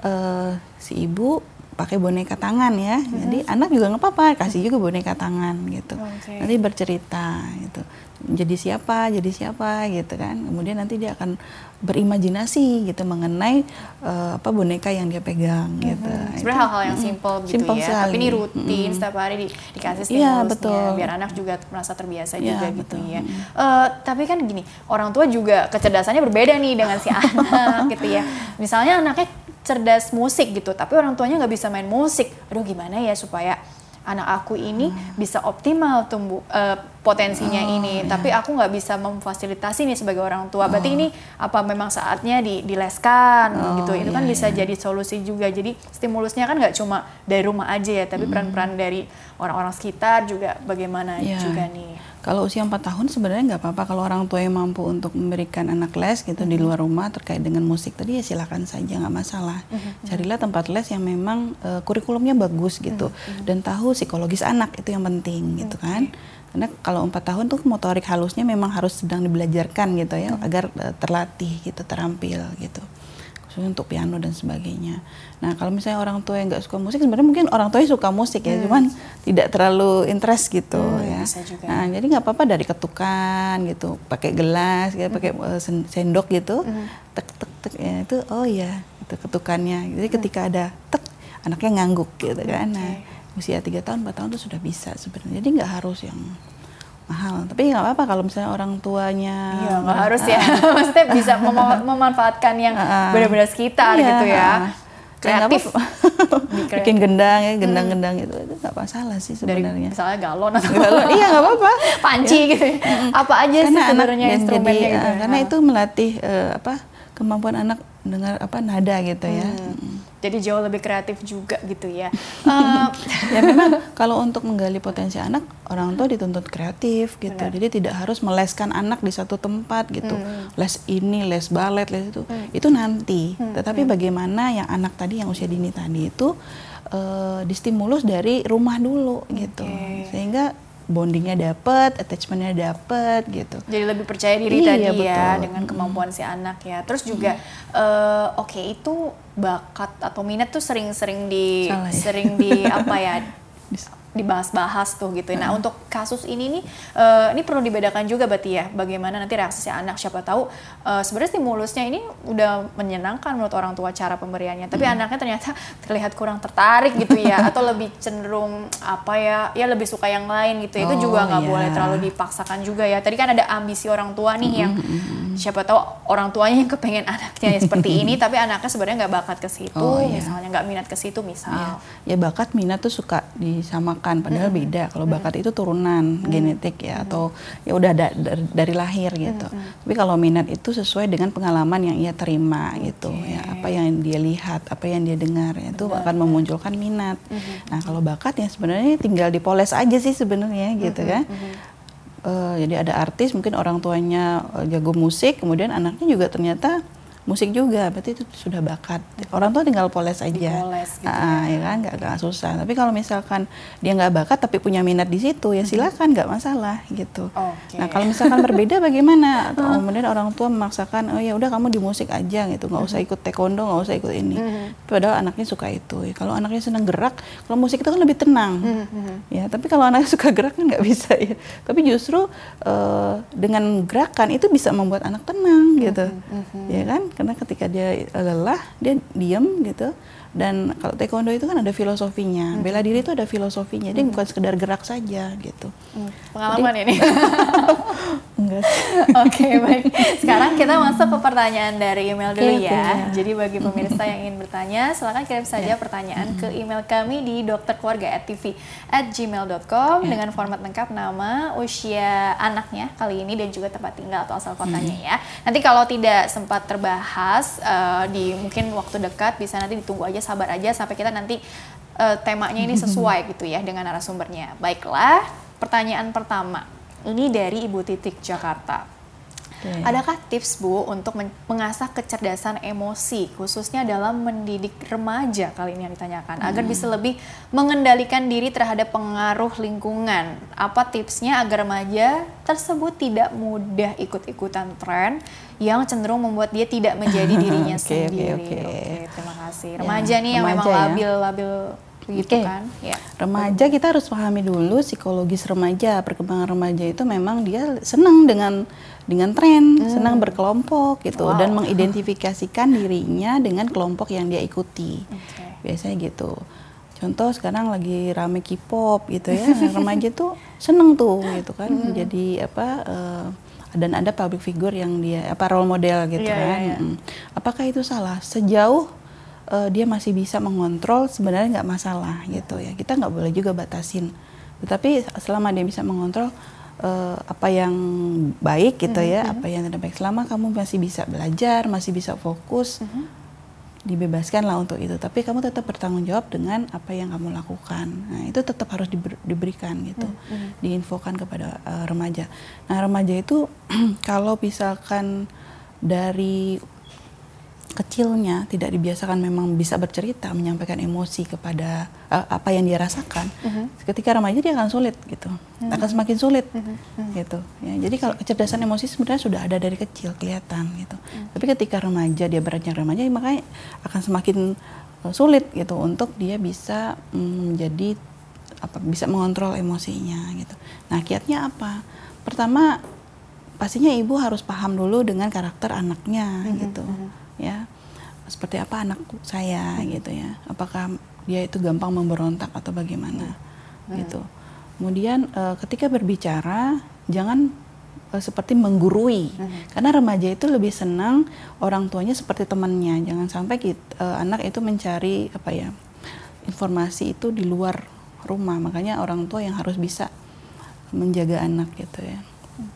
uh, si ibu pakai boneka tangan ya. Mm-hmm. Jadi anak juga nggak apa-apa, kasih juga boneka tangan gitu. Okay. Nanti bercerita gitu. Jadi siapa, jadi siapa gitu kan. Kemudian nanti dia akan berimajinasi gitu mengenai uh, apa boneka yang dia pegang mm-hmm. gitu. Sebenarnya hal-hal yang simple gitu simple ya. Sekali. Tapi ini rutin mm-hmm. setiap hari di, dikasih stimulusnya ya, betul. biar anak juga merasa terbiasa ya, juga gitu betul. gitu ya. Uh, tapi kan gini, orang tua juga kecerdasannya berbeda nih dengan si anak gitu ya. Misalnya anaknya cerdas musik gitu tapi orang tuanya nggak bisa main musik aduh gimana ya supaya anak aku ini hmm. bisa optimal tumbuh uh, potensinya oh, ini, iya. tapi aku nggak bisa memfasilitasi nih sebagai orang tua. Berarti oh. ini apa memang saatnya di, dileskan oh, gitu? Itu kan iya, kan bisa iya. jadi solusi juga. Jadi stimulusnya kan nggak cuma dari rumah aja ya, tapi hmm. peran-peran hmm. dari orang-orang sekitar juga bagaimana yeah. juga nih. Kalau usia 4 tahun sebenarnya nggak apa-apa kalau orang tua yang mampu untuk memberikan anak les gitu -hmm. di luar rumah terkait dengan musik tadi ya silakan saja nggak masalah. -hmm. Carilah tempat les yang memang uh, kurikulumnya bagus gitu -hmm. dan tahu psikologis anak itu yang penting gitu kan. Karena kalau empat tahun tuh motorik halusnya memang harus sedang dibelajarkan gitu ya -hmm. agar uh, terlatih gitu terampil gitu khususnya untuk piano dan sebagainya. Nah kalau misalnya orang tua yang nggak suka musik, sebenarnya mungkin orang tua suka musik ya, hmm. cuman tidak terlalu interest gitu hmm, ya. Juga. Nah jadi nggak apa-apa dari ketukan gitu, pakai gelas, ya, pakai uh, sendok gitu, hmm. tek tek tek ya itu oh ya itu ketukannya. Jadi hmm. ketika ada tek anaknya ngangguk gitu kan. Nah usia tiga tahun, empat tahun tuh sudah bisa sebenarnya. Jadi nggak harus yang mahal. Tapi nggak apa-apa kalau misalnya orang tuanya iya nggak harus ya. Maksudnya bisa mem memanfaatkan yang benar-benar sekitar iya, gitu ya. Kreatif. Bikin gendang ya gendang-gendang hmm. itu itu nggak masalah sih sebenarnya. Dari misalnya galon atau galon. iya nggak apa-apa. Panci ya. gitu ya. apa aja karena sih sebenarnya instrumennya jadi, gitu uh, karena itu melatih uh, apa kemampuan anak dengar apa nada gitu ya. Hmm jadi jauh lebih kreatif juga gitu ya. uh, ya memang kalau untuk menggali potensi anak orang tua dituntut kreatif gitu. Benar. Jadi tidak harus meleskan anak di satu tempat gitu. Hmm. Les ini, les balet, les itu. Hmm. Itu nanti. Hmm. Tetapi hmm. bagaimana yang anak tadi yang usia dini tadi itu uh, distimulus dari rumah dulu gitu. Sehingga bondingnya dapet, attachmentnya dapet gitu. Jadi lebih percaya diri iya, tadi ya betul. ya dengan kemampuan hmm. si anak ya. Terus juga hmm. uh, oke okay, itu bakat atau minat tuh sering-sering di Salah, ya? sering di apa ya dibahas-bahas tuh gitu. Nah, hmm. untuk kasus ini nih uh, ini perlu dibedakan juga berarti ya bagaimana nanti reaksi si anak siapa tahu uh, sebenarnya stimulusnya ini udah menyenangkan menurut orang tua cara pemberiannya, tapi hmm. anaknya ternyata terlihat kurang tertarik gitu ya atau lebih cenderung apa ya ya lebih suka yang lain gitu. Oh, Itu juga nggak yeah. boleh terlalu dipaksakan juga ya. Tadi kan ada ambisi orang tua nih yang hmm, siapa tahu orang tuanya yang kepengen anaknya ya seperti ini tapi anaknya sebenarnya nggak bakat ke situ, oh, yeah. misalnya nggak minat ke situ misal. Yeah. Ya bakat minat tuh suka disama makan padahal hmm. beda kalau bakat itu turunan hmm. genetik ya atau ya udah da dari, dari lahir gitu hmm. tapi kalau minat itu sesuai dengan pengalaman yang ia terima okay. gitu ya apa yang dia lihat apa yang dia dengar ya, itu akan memunculkan minat hmm. nah kalau bakat ya sebenarnya tinggal dipoles aja sih sebenarnya gitu kan uh, jadi ada artis mungkin orang tuanya uh, jago musik kemudian anaknya juga ternyata musik juga berarti itu sudah bakat. Orang tua tinggal poles aja. Dipoles gitu ah, ya. ya kan? Nggak nggak susah. Tapi kalau misalkan dia nggak bakat tapi punya minat di situ ya silakan nggak masalah gitu. Okay. nah kalau misalkan berbeda bagaimana? Atau kemudian orang tua memaksakan oh ya udah kamu di musik aja gitu. Nggak usah ikut taekwondo nggak usah ikut ini. Padahal anaknya suka itu. Ya, kalau anaknya senang gerak kalau musik itu kan lebih tenang. Ya tapi kalau anaknya suka gerak kan nggak bisa ya. Tapi justru uh, dengan gerakan itu bisa membuat anak tenang gitu. Ya kan karena ketika dia lelah dia diam gitu dan kalau taekwondo itu kan ada filosofinya hmm. bela diri itu ada filosofinya dia hmm. bukan sekedar gerak saja gitu hmm. pengalaman Jadi, ini enggak oke okay, baik sekarang kita masuk ke pertanyaan dari email dulu okay, ya okay, ya. jadi bagi pemirsa yang ingin bertanya silakan kirim saja yeah. pertanyaan hmm. ke email kami di dokterkeluarga@tv at gmail.com yeah. dengan format lengkap nama usia anaknya kali ini dan juga tempat tinggal atau asal kotanya hmm. ya nanti kalau tidak sempat terbahas uh, di mungkin waktu dekat bisa nanti ditunggu aja sabar aja sampai kita nanti uh, temanya ini sesuai gitu ya dengan narasumbernya. Baiklah, pertanyaan pertama. Ini dari Ibu Titik Jakarta. Okay. Adakah tips Bu untuk mengasah kecerdasan emosi khususnya dalam mendidik remaja kali ini yang ditanyakan hmm. agar bisa lebih mengendalikan diri terhadap pengaruh lingkungan? Apa tipsnya agar remaja tersebut tidak mudah ikut-ikutan tren yang cenderung membuat dia tidak menjadi dirinya okay, sendiri? Oke, okay, okay. okay, terima kasih. Ya, remaja ya, nih yang memang labil-labil ya gitu okay. kan ya. remaja kita harus pahami dulu psikologis remaja perkembangan remaja itu memang dia senang dengan dengan tren hmm. senang berkelompok gitu wow. dan mengidentifikasikan dirinya dengan kelompok yang dia ikuti okay. biasanya gitu contoh sekarang lagi rame K-pop gitu ya remaja tuh seneng tuh gitu kan hmm. jadi apa uh, dan ada public figure yang dia apa role model gitu yeah, kan yeah, yeah. apakah itu salah sejauh uh, dia masih bisa mengontrol sebenarnya nggak masalah gitu ya kita nggak boleh juga batasin tetapi selama dia bisa mengontrol uh, apa yang baik gitu ya mm-hmm. apa yang tidak baik selama kamu masih bisa belajar masih bisa fokus mm-hmm. dibebaskan lah untuk itu tapi kamu tetap bertanggung jawab dengan apa yang kamu lakukan nah itu tetap harus diber, diberikan gitu mm-hmm. diinfokan kepada uh, remaja nah remaja itu kalau misalkan dari kecilnya tidak dibiasakan memang bisa bercerita menyampaikan emosi kepada uh, apa yang dia rasakan uh-huh. ketika remaja dia akan sulit gitu uh-huh. akan semakin sulit uh-huh. gitu ya jadi kalau kecerdasan emosi sebenarnya sudah ada dari kecil kelihatan gitu uh-huh. tapi ketika remaja dia beranjak remaja makanya akan semakin uh, sulit gitu untuk dia bisa menjadi um, apa bisa mengontrol emosinya gitu nah kiatnya apa pertama pastinya ibu harus paham dulu dengan karakter anaknya uh-huh. gitu ya seperti apa anak saya gitu ya. Apakah dia itu gampang memberontak atau bagaimana hmm. gitu. Kemudian uh, ketika berbicara jangan uh, seperti menggurui. Hmm. karena remaja itu lebih senang orang tuanya seperti temannya. Jangan sampai kita, uh, anak itu mencari apa ya informasi itu di luar rumah. Makanya orang tua yang harus bisa menjaga anak gitu ya. Hmm.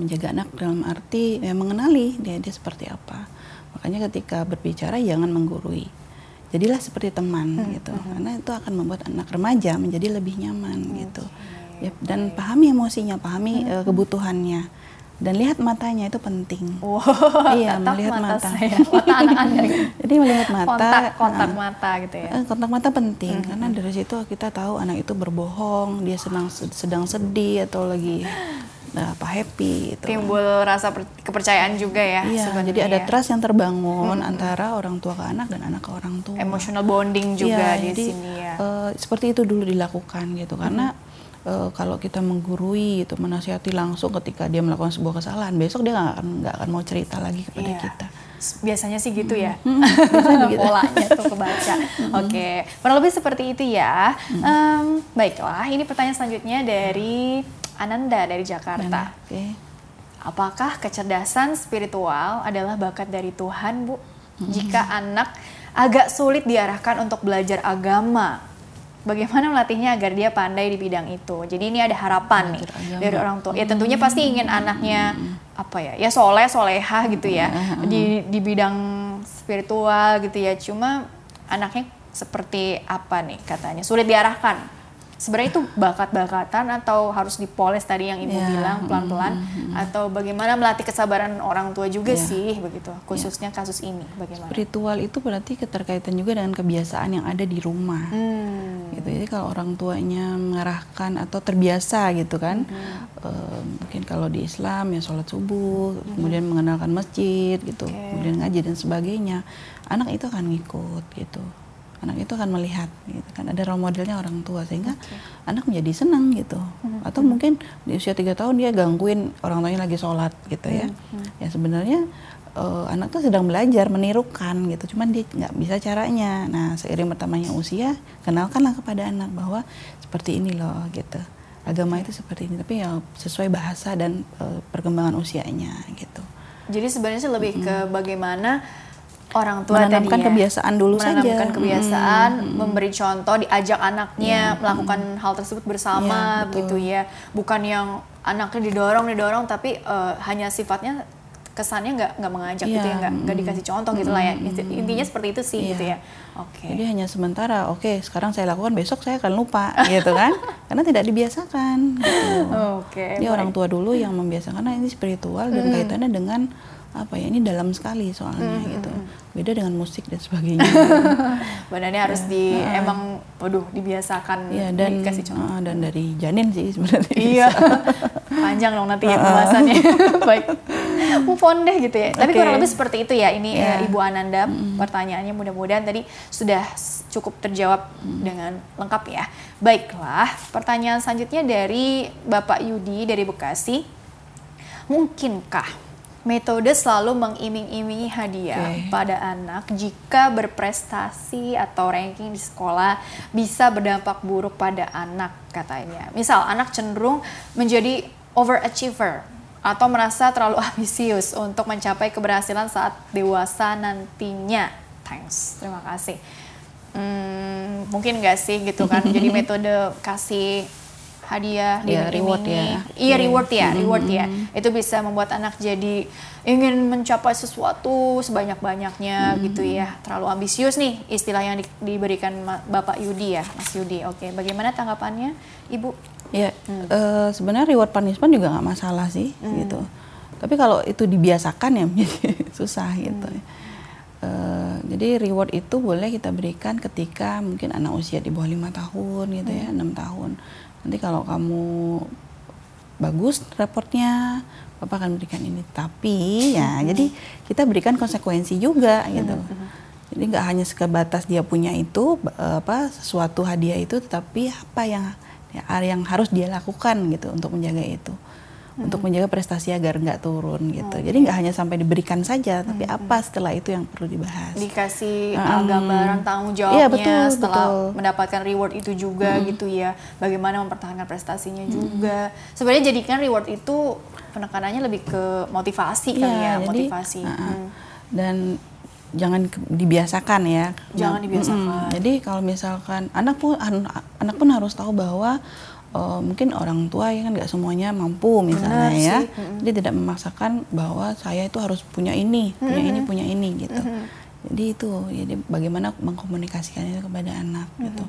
menjaga anak dalam arti ya, mengenali dia dia seperti apa makanya ketika berbicara jangan menggurui jadilah seperti teman hmm. gitu hmm. karena itu akan membuat anak remaja menjadi lebih nyaman hmm. gitu ya, dan pahami emosinya pahami hmm. uh, kebutuhannya dan lihat matanya itu penting. Wow, iya, melihat mata. mata. Saya. Mata. Jadi melihat mata. Kontak, kontak uh, mata gitu ya. Eh, kontak mata penting -hmm. karena dari situ kita tahu anak itu berbohong, dia sedang sedang sedih atau lagi apa happy itu timbul rasa kepercayaan juga ya iya, jadi ada ya. trust yang terbangun hmm. antara orang tua ke anak dan anak ke orang tua emotional bonding juga iya, di jadi, sini ya uh, seperti itu dulu dilakukan gitu karena uh, kalau kita menggurui itu menasihati langsung ketika dia melakukan sebuah kesalahan besok dia nggak akan nggak akan mau cerita lagi kepada yeah. kita biasanya sih gitu ya hmm. polanya tuh kebaca hmm. oke okay. kurang lebih seperti itu ya hmm. um, baiklah ini pertanyaan selanjutnya dari Ananda dari Jakarta. Oke. Okay. Apakah kecerdasan spiritual adalah bakat dari Tuhan, Bu? Hmm. Jika anak agak sulit diarahkan untuk belajar agama, bagaimana melatihnya agar dia pandai di bidang itu? Jadi ini ada harapan nih agama. dari orang tua. Ya tentunya pasti ingin anaknya apa ya? Ya soleh, soleha gitu ya di di bidang spiritual gitu ya. Cuma anaknya seperti apa nih katanya? Sulit diarahkan sebenarnya itu bakat-bakatan atau harus dipoles tadi yang ibu yeah. bilang pelan-pelan mm -hmm. atau bagaimana melatih kesabaran orang tua juga yeah. sih begitu khususnya yeah. kasus ini bagaimana spiritual itu berarti keterkaitan juga dengan kebiasaan yang ada di rumah hmm. gitu jadi kalau orang tuanya mengarahkan atau terbiasa gitu kan hmm. uh, mungkin kalau di Islam ya sholat subuh hmm. kemudian mengenalkan masjid gitu okay. kemudian ngaji dan sebagainya anak itu akan ngikut gitu anak itu akan melihat gitu kan ada role modelnya orang tua sehingga okay. anak menjadi senang gitu hmm. atau mungkin di usia tiga tahun dia gangguin orang tuanya lagi sholat gitu ya hmm. ya sebenarnya uh, anak tuh sedang belajar menirukan gitu cuman dia nggak bisa caranya nah seiring bertambahnya usia kenalkanlah kepada anak bahwa seperti ini loh gitu agama itu seperti ini tapi ya sesuai bahasa dan uh, perkembangan usianya gitu jadi sebenarnya lebih -hmm. ke bagaimana orang tua menanamkan tadi ya, kebiasaan dulu menanamkan saja menanamkan kebiasaan hmm. memberi contoh diajak anaknya ya. melakukan hmm. hal tersebut bersama ya, gitu ya bukan yang anaknya didorong didorong tapi uh, hanya sifatnya kesannya nggak nggak mengajak gitu Iya, ya nggak nggak mm. dikasih contoh gitu lah ya Inti- intinya seperti itu sih Iya. gitu ya oke Jadi hanya sementara, oke sekarang saya lakukan, besok saya akan lupa gitu kan. Karena tidak dibiasakan. Gitu. oke Jadi baik. orang tua dulu yang membiasakan, karena ini spiritual dan kaitannya dengan apa ya, ini dalam sekali soalnya gitu. Beda dengan musik dan sebagainya. badannya harus di emang waduh dibiasakan Iya dan dikasih contoh ah, dan dari janin sih sebenarnya. Iya, panjang dong nanti ya pembahasannya. Baik, move on deh gitu ya. Tapi Oke. kurang lebih seperti itu ya. Ini Iya. eh, Ibu Ananda, pertanyaannya mudah-mudahan tadi sudah cukup terjawab dengan lengkap ya. Baiklah, pertanyaan selanjutnya dari Bapak Yudi dari Bekasi. Mungkinkah metode selalu mengiming-imingi hadiah Oke. pada anak jika berprestasi atau ranking di sekolah bisa berdampak buruk pada anak katanya. Misal anak cenderung menjadi overachiever atau merasa terlalu ambisius untuk mencapai keberhasilan saat dewasa nantinya. Thanks, terima kasih. Hmm, mungkin nggak sih gitu kan? Jadi metode kasih hadiah, Ya, diiming-imingi. reward ya. Iya reward ya, reward ya. Itu bisa membuat anak jadi ingin mencapai sesuatu sebanyak-banyaknya gitu ya. Terlalu ambisius nih istilah yang di- diberikan Bapak Yudi ya, Mas Yudi. Oke, bagaimana tanggapannya, Ibu? Ya, eh, sebenarnya reward punishment juga nggak masalah sih, gitu. Tapi kalau itu dibiasakan ya menjadi susah gitu. Eh, jadi reward itu boleh kita berikan ketika mungkin anak usia di bawah lima tahun gitu ya, enam tahun. Nanti kalau kamu bagus raportnya, bapak akan berikan ini. Tapi ya, jadi kita berikan konsekuensi juga gitu. Jadi nggak hanya sebatas dia punya itu ba- apa sesuatu hadiah itu, tetapi apa yang ya, yang harus dia lakukan gitu untuk menjaga itu, untuk menjaga prestasi agar nggak turun gitu. Jadi nggak hanya sampai diberikan saja, tapi apa setelah itu yang perlu dibahas. Dikasih uh, Hmm. gambaran tanggung Iya, jawabnya betul, setelah betul. mendapatkan reward itu juga gitu ya. Bagaimana mempertahankan prestasinya juga. Sebenarnya jadikan reward itu penekanannya lebih ke motivasi kali Iya, ya, jadi, motivasi. uh-uh. Hmm. dan jangan dibiasakan ya. Jangan Nah, dibiasakan. mm-mm. Jadi kalau misalkan anak pun an- anak pun harus tahu bahwa uh, mungkin orang tua ya kan nggak semuanya mampu misalnya Benar ya. sih. Jadi tidak memaksakan bahwa saya itu harus punya ini, punya ini, punya ini gitu. Jadi itu, jadi bagaimana mengkomunikasikan itu kepada anak gitu.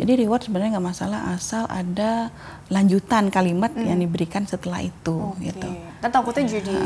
Jadi reward sebenarnya nggak masalah asal ada lanjutan kalimat yang diberikan setelah itu Oke. gitu. Kan takutnya jadi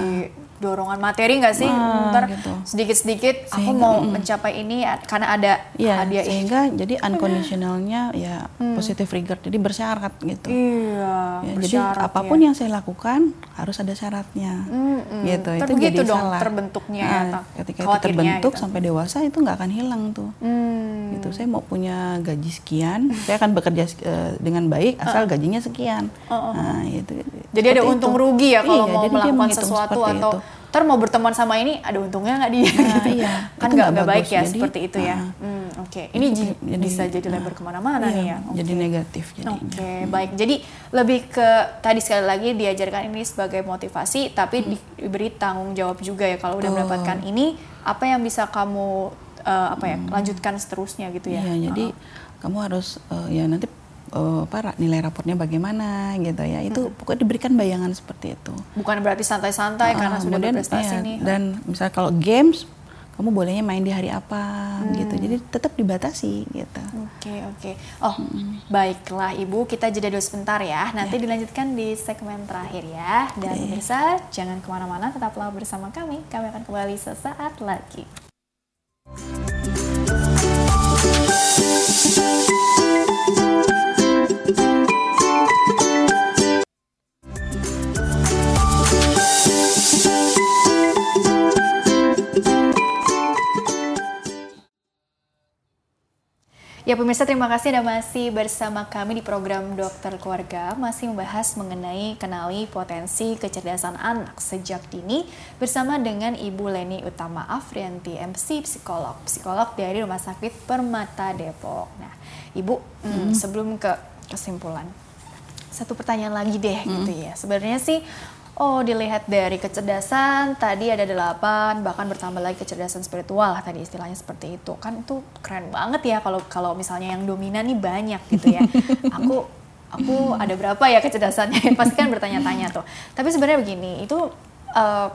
dorongan materi nggak sih? Ah, Ntar gitu. sedikit-sedikit aku mau mm. mencapai ini karena ada Iya, hadiah ini. sehingga jadi unconditionalnya ya positive regard, jadi bersyarat gitu. Iya, Ya, jadi bersyarat apa pun ya. yang saya lakukan harus ada syaratnya, Mm-mm. gitu. Itu jadi dong salah. terbentuknya ya, Nah, ketika itu terbentuk gitu. sampai dewasa itu nggak akan hilang tuh. Hmm. Gitu. Saya mau punya gaji sekian, saya akan bekerja eh, dengan baik asal gajinya sekian. Nah, itu. Jadi ada untung itu. rugi ya kalau Iya, mau melakukan sesuatu atau itu. ntar mau berteman sama ini ada untungnya nggak dia? Nah, gitu. iya. Kan nggak baik ya Jadi, seperti itu ya. ah. Hmm, Oke, ini Itu ji- jadi- bisa jadi ah, lebar ke mana-mana iya, nih ya. Jadi Oke. negatif. Oke, baik. Jadi lebih ke tadi sekali lagi diajarkan ini sebagai motivasi, tapi Hmm. di- diberi tanggung jawab juga ya kalau udah mendapatkan ini apa yang bisa kamu eh, apa ya lanjutkan seterusnya gitu ya. Hmm. Iya, jadi kamu harus eh, ya nanti apa ra- nilai raportnya bagaimana gitu ya. Itu pokoknya diberikan bayangan seperti itu. Bukan berarti santai-santai karena Ah, sudah kemudian, berprestasi iya, nih. Dan misalnya kalau games kamu bolehnya main di hari apa gitu. Hmm. Jadi tetap dibatasi gitu. Oke oke. Oh baiklah ibu kita jeda dulu sebentar ya. Nanti dilanjutkan di segmen terakhir ya. Dan pemirsa jangan ke mana-mana tetaplah bersama kami. Kami akan kembali sesaat lagi. Ya pemirsa terima kasih Anda masih bersama kami di program Dokter Keluarga masih membahas mengenai kenali potensi kecerdasan anak sejak dini bersama dengan Ibu Leni Utama Afrianti MC psikolog psikolog dari Rumah Sakit Permata Depok. Nah, Ibu hmm, sebelum ke kesimpulan satu pertanyaan lagi deh gitu ya. Sebenarnya sih oh dilihat dari kecerdasan tadi ada delapan bahkan bertambah lagi kecerdasan spiritual tadi istilahnya seperti itu kan itu keren banget ya kalau kalau misalnya yang dominan nih banyak gitu ya. aku aku ada berapa ya kecerdasannya pasti kan bertanya-tanya tuh. Tapi sebenarnya begini itu eh,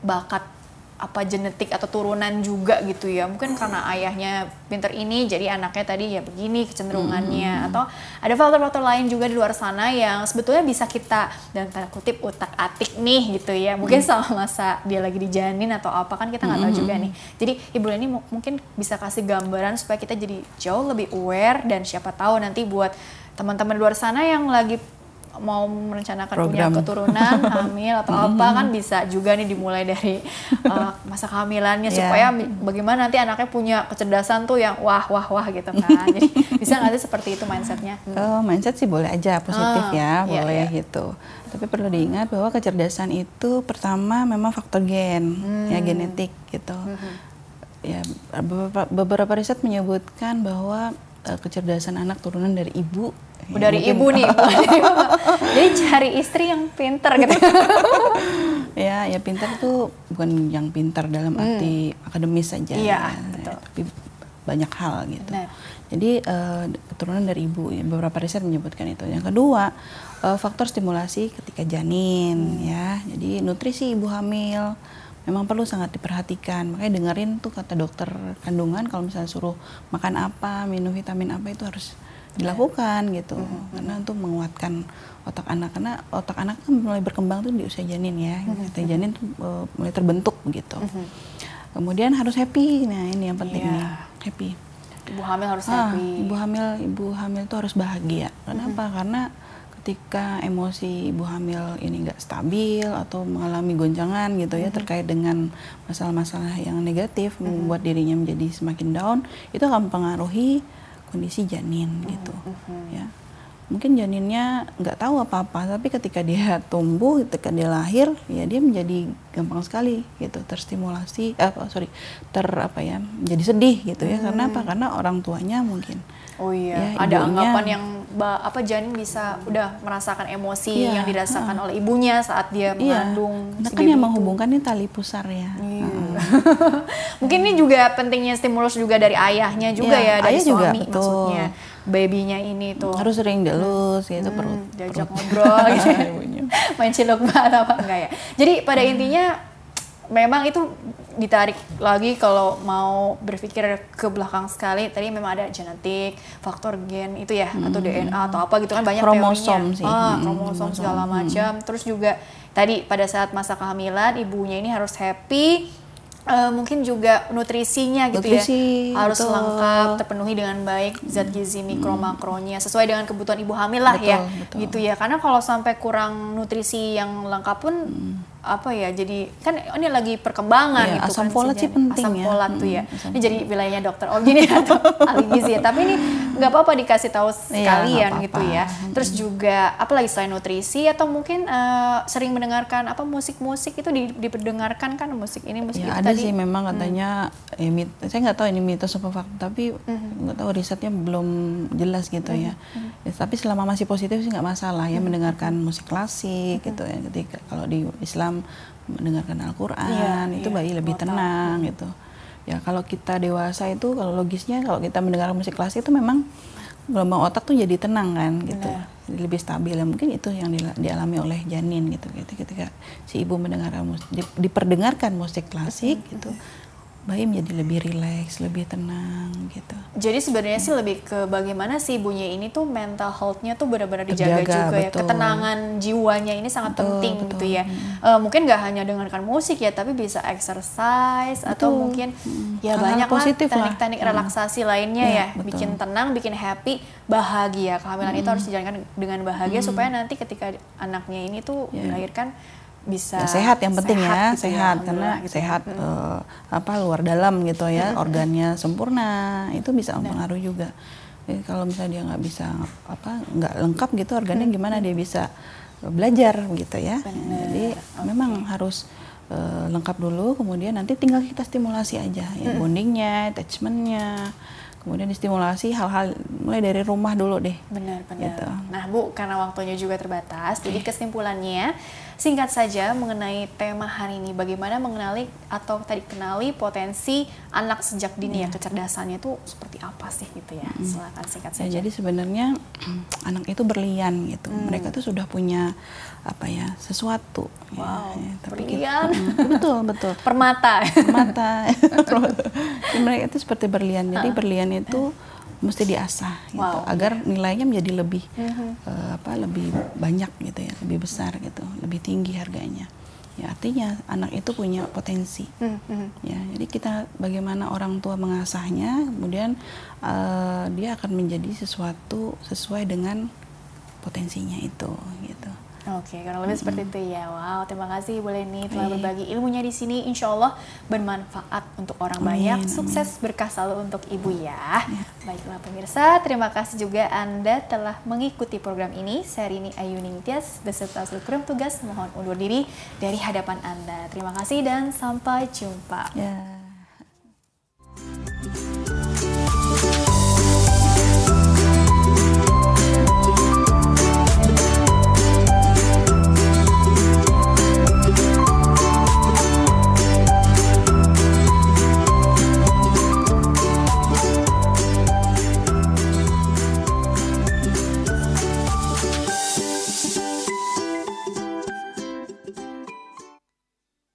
bakat apa genetik atau turunan juga gitu ya mungkin karena ayahnya pinter ini jadi anaknya tadi ya begini kecenderungannya hmm. atau ada faktor-faktor lain juga di luar sana yang sebetulnya bisa kita dan tanda kutip utak atik nih gitu ya mungkin hmm. selama masa dia lagi dijanin atau apa kan kita nggak tahu hmm. juga nih jadi ibu ini mungkin bisa kasih gambaran supaya kita jadi jauh lebih aware dan siapa tahu nanti buat teman-teman luar sana yang lagi mau merencanakan Program. punya keturunan hamil atau apa kan bisa juga nih dimulai dari uh, masa kehamilannya yeah. supaya bagaimana nanti anaknya punya kecerdasan tuh yang wah wah wah gitu kan jadi bisa nggak sih seperti itu mindsetnya hmm. oh, mindset sih boleh aja positif uh, ya iya, boleh yeah. gitu tapi perlu diingat bahwa kecerdasan itu pertama memang faktor gen hmm. ya genetik gitu hmm. ya beberapa, beberapa riset menyebutkan bahwa uh, kecerdasan anak turunan dari ibu Ya, dari ibu nih jadi cari istri yang pinter gitu ya ya pinter tuh bukan yang pinter dalam hmm. arti akademis saja iya, ya, betul. tapi banyak hal gitu Benar. jadi uh, keturunan dari ibu ya, beberapa riset menyebutkan itu yang kedua uh, faktor stimulasi ketika janin hmm. ya jadi nutrisi ibu hamil memang perlu sangat diperhatikan makanya dengerin tuh kata dokter kandungan kalau misalnya suruh makan apa minum vitamin apa itu harus dilakukan gitu mm-hmm. karena untuk menguatkan otak anak karena otak anak kan mulai berkembang tuh di usia janin ya mm-hmm. janin tuh uh, mulai terbentuk begitu mm-hmm. kemudian harus happy nah ini yang penting yeah. nih happy ibu hamil harus ah, happy ibu hamil ibu hamil tuh harus bahagia kenapa mm-hmm. karena ketika emosi ibu hamil ini nggak stabil atau mengalami goncangan gitu ya mm-hmm. terkait dengan masalah-masalah yang negatif mm-hmm. membuat dirinya menjadi semakin down itu akan mempengaruhi kondisi janin hmm, gitu hmm. ya. Mungkin janinnya nggak tahu apa-apa tapi ketika dia tumbuh ketika dia lahir ya dia menjadi gampang sekali gitu terstimulasi eh, sorry ter apa ya menjadi sedih gitu ya. Hmm. karena apa? Karena orang tuanya mungkin. Oh iya ya, ada ibunya, anggapan yang apa janin bisa udah merasakan emosi iya, yang dirasakan uh, oleh ibunya saat dia iya, mengandung iya, kan yang menghubungkan ini tali pusar ya iya. uh. mungkin ini juga pentingnya stimulus juga dari ayahnya juga iya, ya dari suami juga, betul. maksudnya babynya ini tuh harus sering delus gitu hmm, perut diajak perut. ngobrol gitu main cilok banget apa enggak ya jadi pada hmm. intinya memang itu ditarik lagi kalau mau berpikir ke belakang sekali tadi memang ada genetik faktor gen itu ya hmm. atau DNA atau apa gitu kan banyak kromosom teorinya. sih ah, kromosom hmm. segala macam hmm. terus juga tadi pada saat masa kehamilan ibunya ini harus happy uh, mungkin juga nutrisinya gitu ya. Nutrisi, ya harus betul. lengkap terpenuhi dengan baik zat gizi mikro hmm. makronya sesuai dengan kebutuhan ibu hamil lah betul, ya betul. gitu ya karena kalau sampai kurang nutrisi yang lengkap pun hmm apa ya jadi kan ini lagi perkembangan iya, gitu asam kan folat sih penting asam ya. folat tuh ya hmm, ini jadi wilayahnya dokter oh gini atau ahli gizi ya tapi ini nggak apa-apa dikasih tahu iya, sekalian iya, gitu ya terus juga apalagi selain nutrisi atau mungkin uh, sering mendengarkan apa musik-musik itu diperdengarkan kan musik ini musik ya, itu ada tadi. sih memang katanya hmm. ya, mit, saya nggak tahu ini mitos apa fakta tapi hmm. nggak tahu risetnya belum jelas gitu hmm. ya. hmm. ya tapi selama masih positif sih nggak masalah ya hmm. mendengarkan musik klasik hmm. gitu ya ketika kalau di Islam mendengarkan Al-Quran ya, itu ya, bayi lebih tenang gitu. Ya kalau kita dewasa itu kalau logisnya kalau kita mendengar musik klasik itu memang gelombang otak tuh jadi tenang kan gitu. Jadi lebih stabil ya mungkin itu yang dialami oleh janin gitu. Gitu ketika si ibu mendengarkan musik diperdengarkan musik klasik gitu bayi menjadi lebih rileks, lebih tenang gitu. Jadi sebenarnya hmm. sih lebih ke bagaimana si ibunya ini tuh mental health-nya tuh benar-benar dijaga juga ya. betul. ya. Ketenangan jiwanya ini sangat betul, penting betul. gitu ya. Hmm. Uh, mungkin nggak hanya dengarkan musik ya, tapi bisa exercise betul. atau mungkin hmm. ya Hal banyak positif lah teknik-teknik hmm. relaksasi lainnya ya, ya. bikin tenang, bikin happy, bahagia. Kehamilan hmm. itu harus dijalankan dengan bahagia hmm. supaya nanti ketika anaknya ini tuh yeah. dilahirkan bisa ya, sehat yang penting sehat ya gitu ya, sehat ya, karena gitu. sehat hmm. uh, apa luar dalam gitu ya hmm. organnya sempurna itu bisa mempengaruhi juga Jadi kalau misalnya dia nggak bisa apa nggak lengkap gitu organnya hmm. gimana dia bisa belajar gitu ya Bener. jadi okay. memang harus uh, lengkap dulu kemudian nanti tinggal kita stimulasi aja ya hmm. bondingnya attachmentnya kemudian distimulasi hal-hal mulai dari rumah dulu deh. Benar, benar. Gitu. Nah, Bu, karena waktunya juga terbatas, okay. jadi kesimpulannya singkat saja mengenai tema hari ini. Bagaimana mengenali atau tadi kenali potensi anak sejak dini ya, ya kecerdasannya itu seperti apa sih gitu ya? Hmm. Silakan singkat ya, saja. Ya, jadi sebenarnya anak itu berlian gitu. Hmm. Mereka tuh sudah punya apa ya sesuatu. Ya, wow. Ya, tapi berlian. Kita, betul betul. Permata. Permata. mereka itu seperti berlian. Jadi berlian itu mesti diasah gitu wow. agar nilainya menjadi lebih mm-hmm. uh, apa lebih banyak gitu ya lebih besar gitu lebih tinggi harganya ya artinya anak itu punya potensi mm-hmm. ya jadi kita bagaimana orang tua mengasahnya kemudian uh, dia akan menjadi sesuatu sesuai dengan potensinya itu gitu Oke, karena lebih mm -hmm. seperti itu ya. Wow, terima kasih Bu Leni telah berbagi ilmunya di sini. Insya Allah bermanfaat untuk orang amin, banyak. Sukses amin. berkah selalu untuk Ibu ya. ya. Baiklah pemirsa, terima kasih juga Anda telah mengikuti program ini. Saya Rini Ayu Ningtyas beserta seluruh tugas mohon undur diri dari hadapan Anda. Terima kasih dan sampai jumpa. Ya.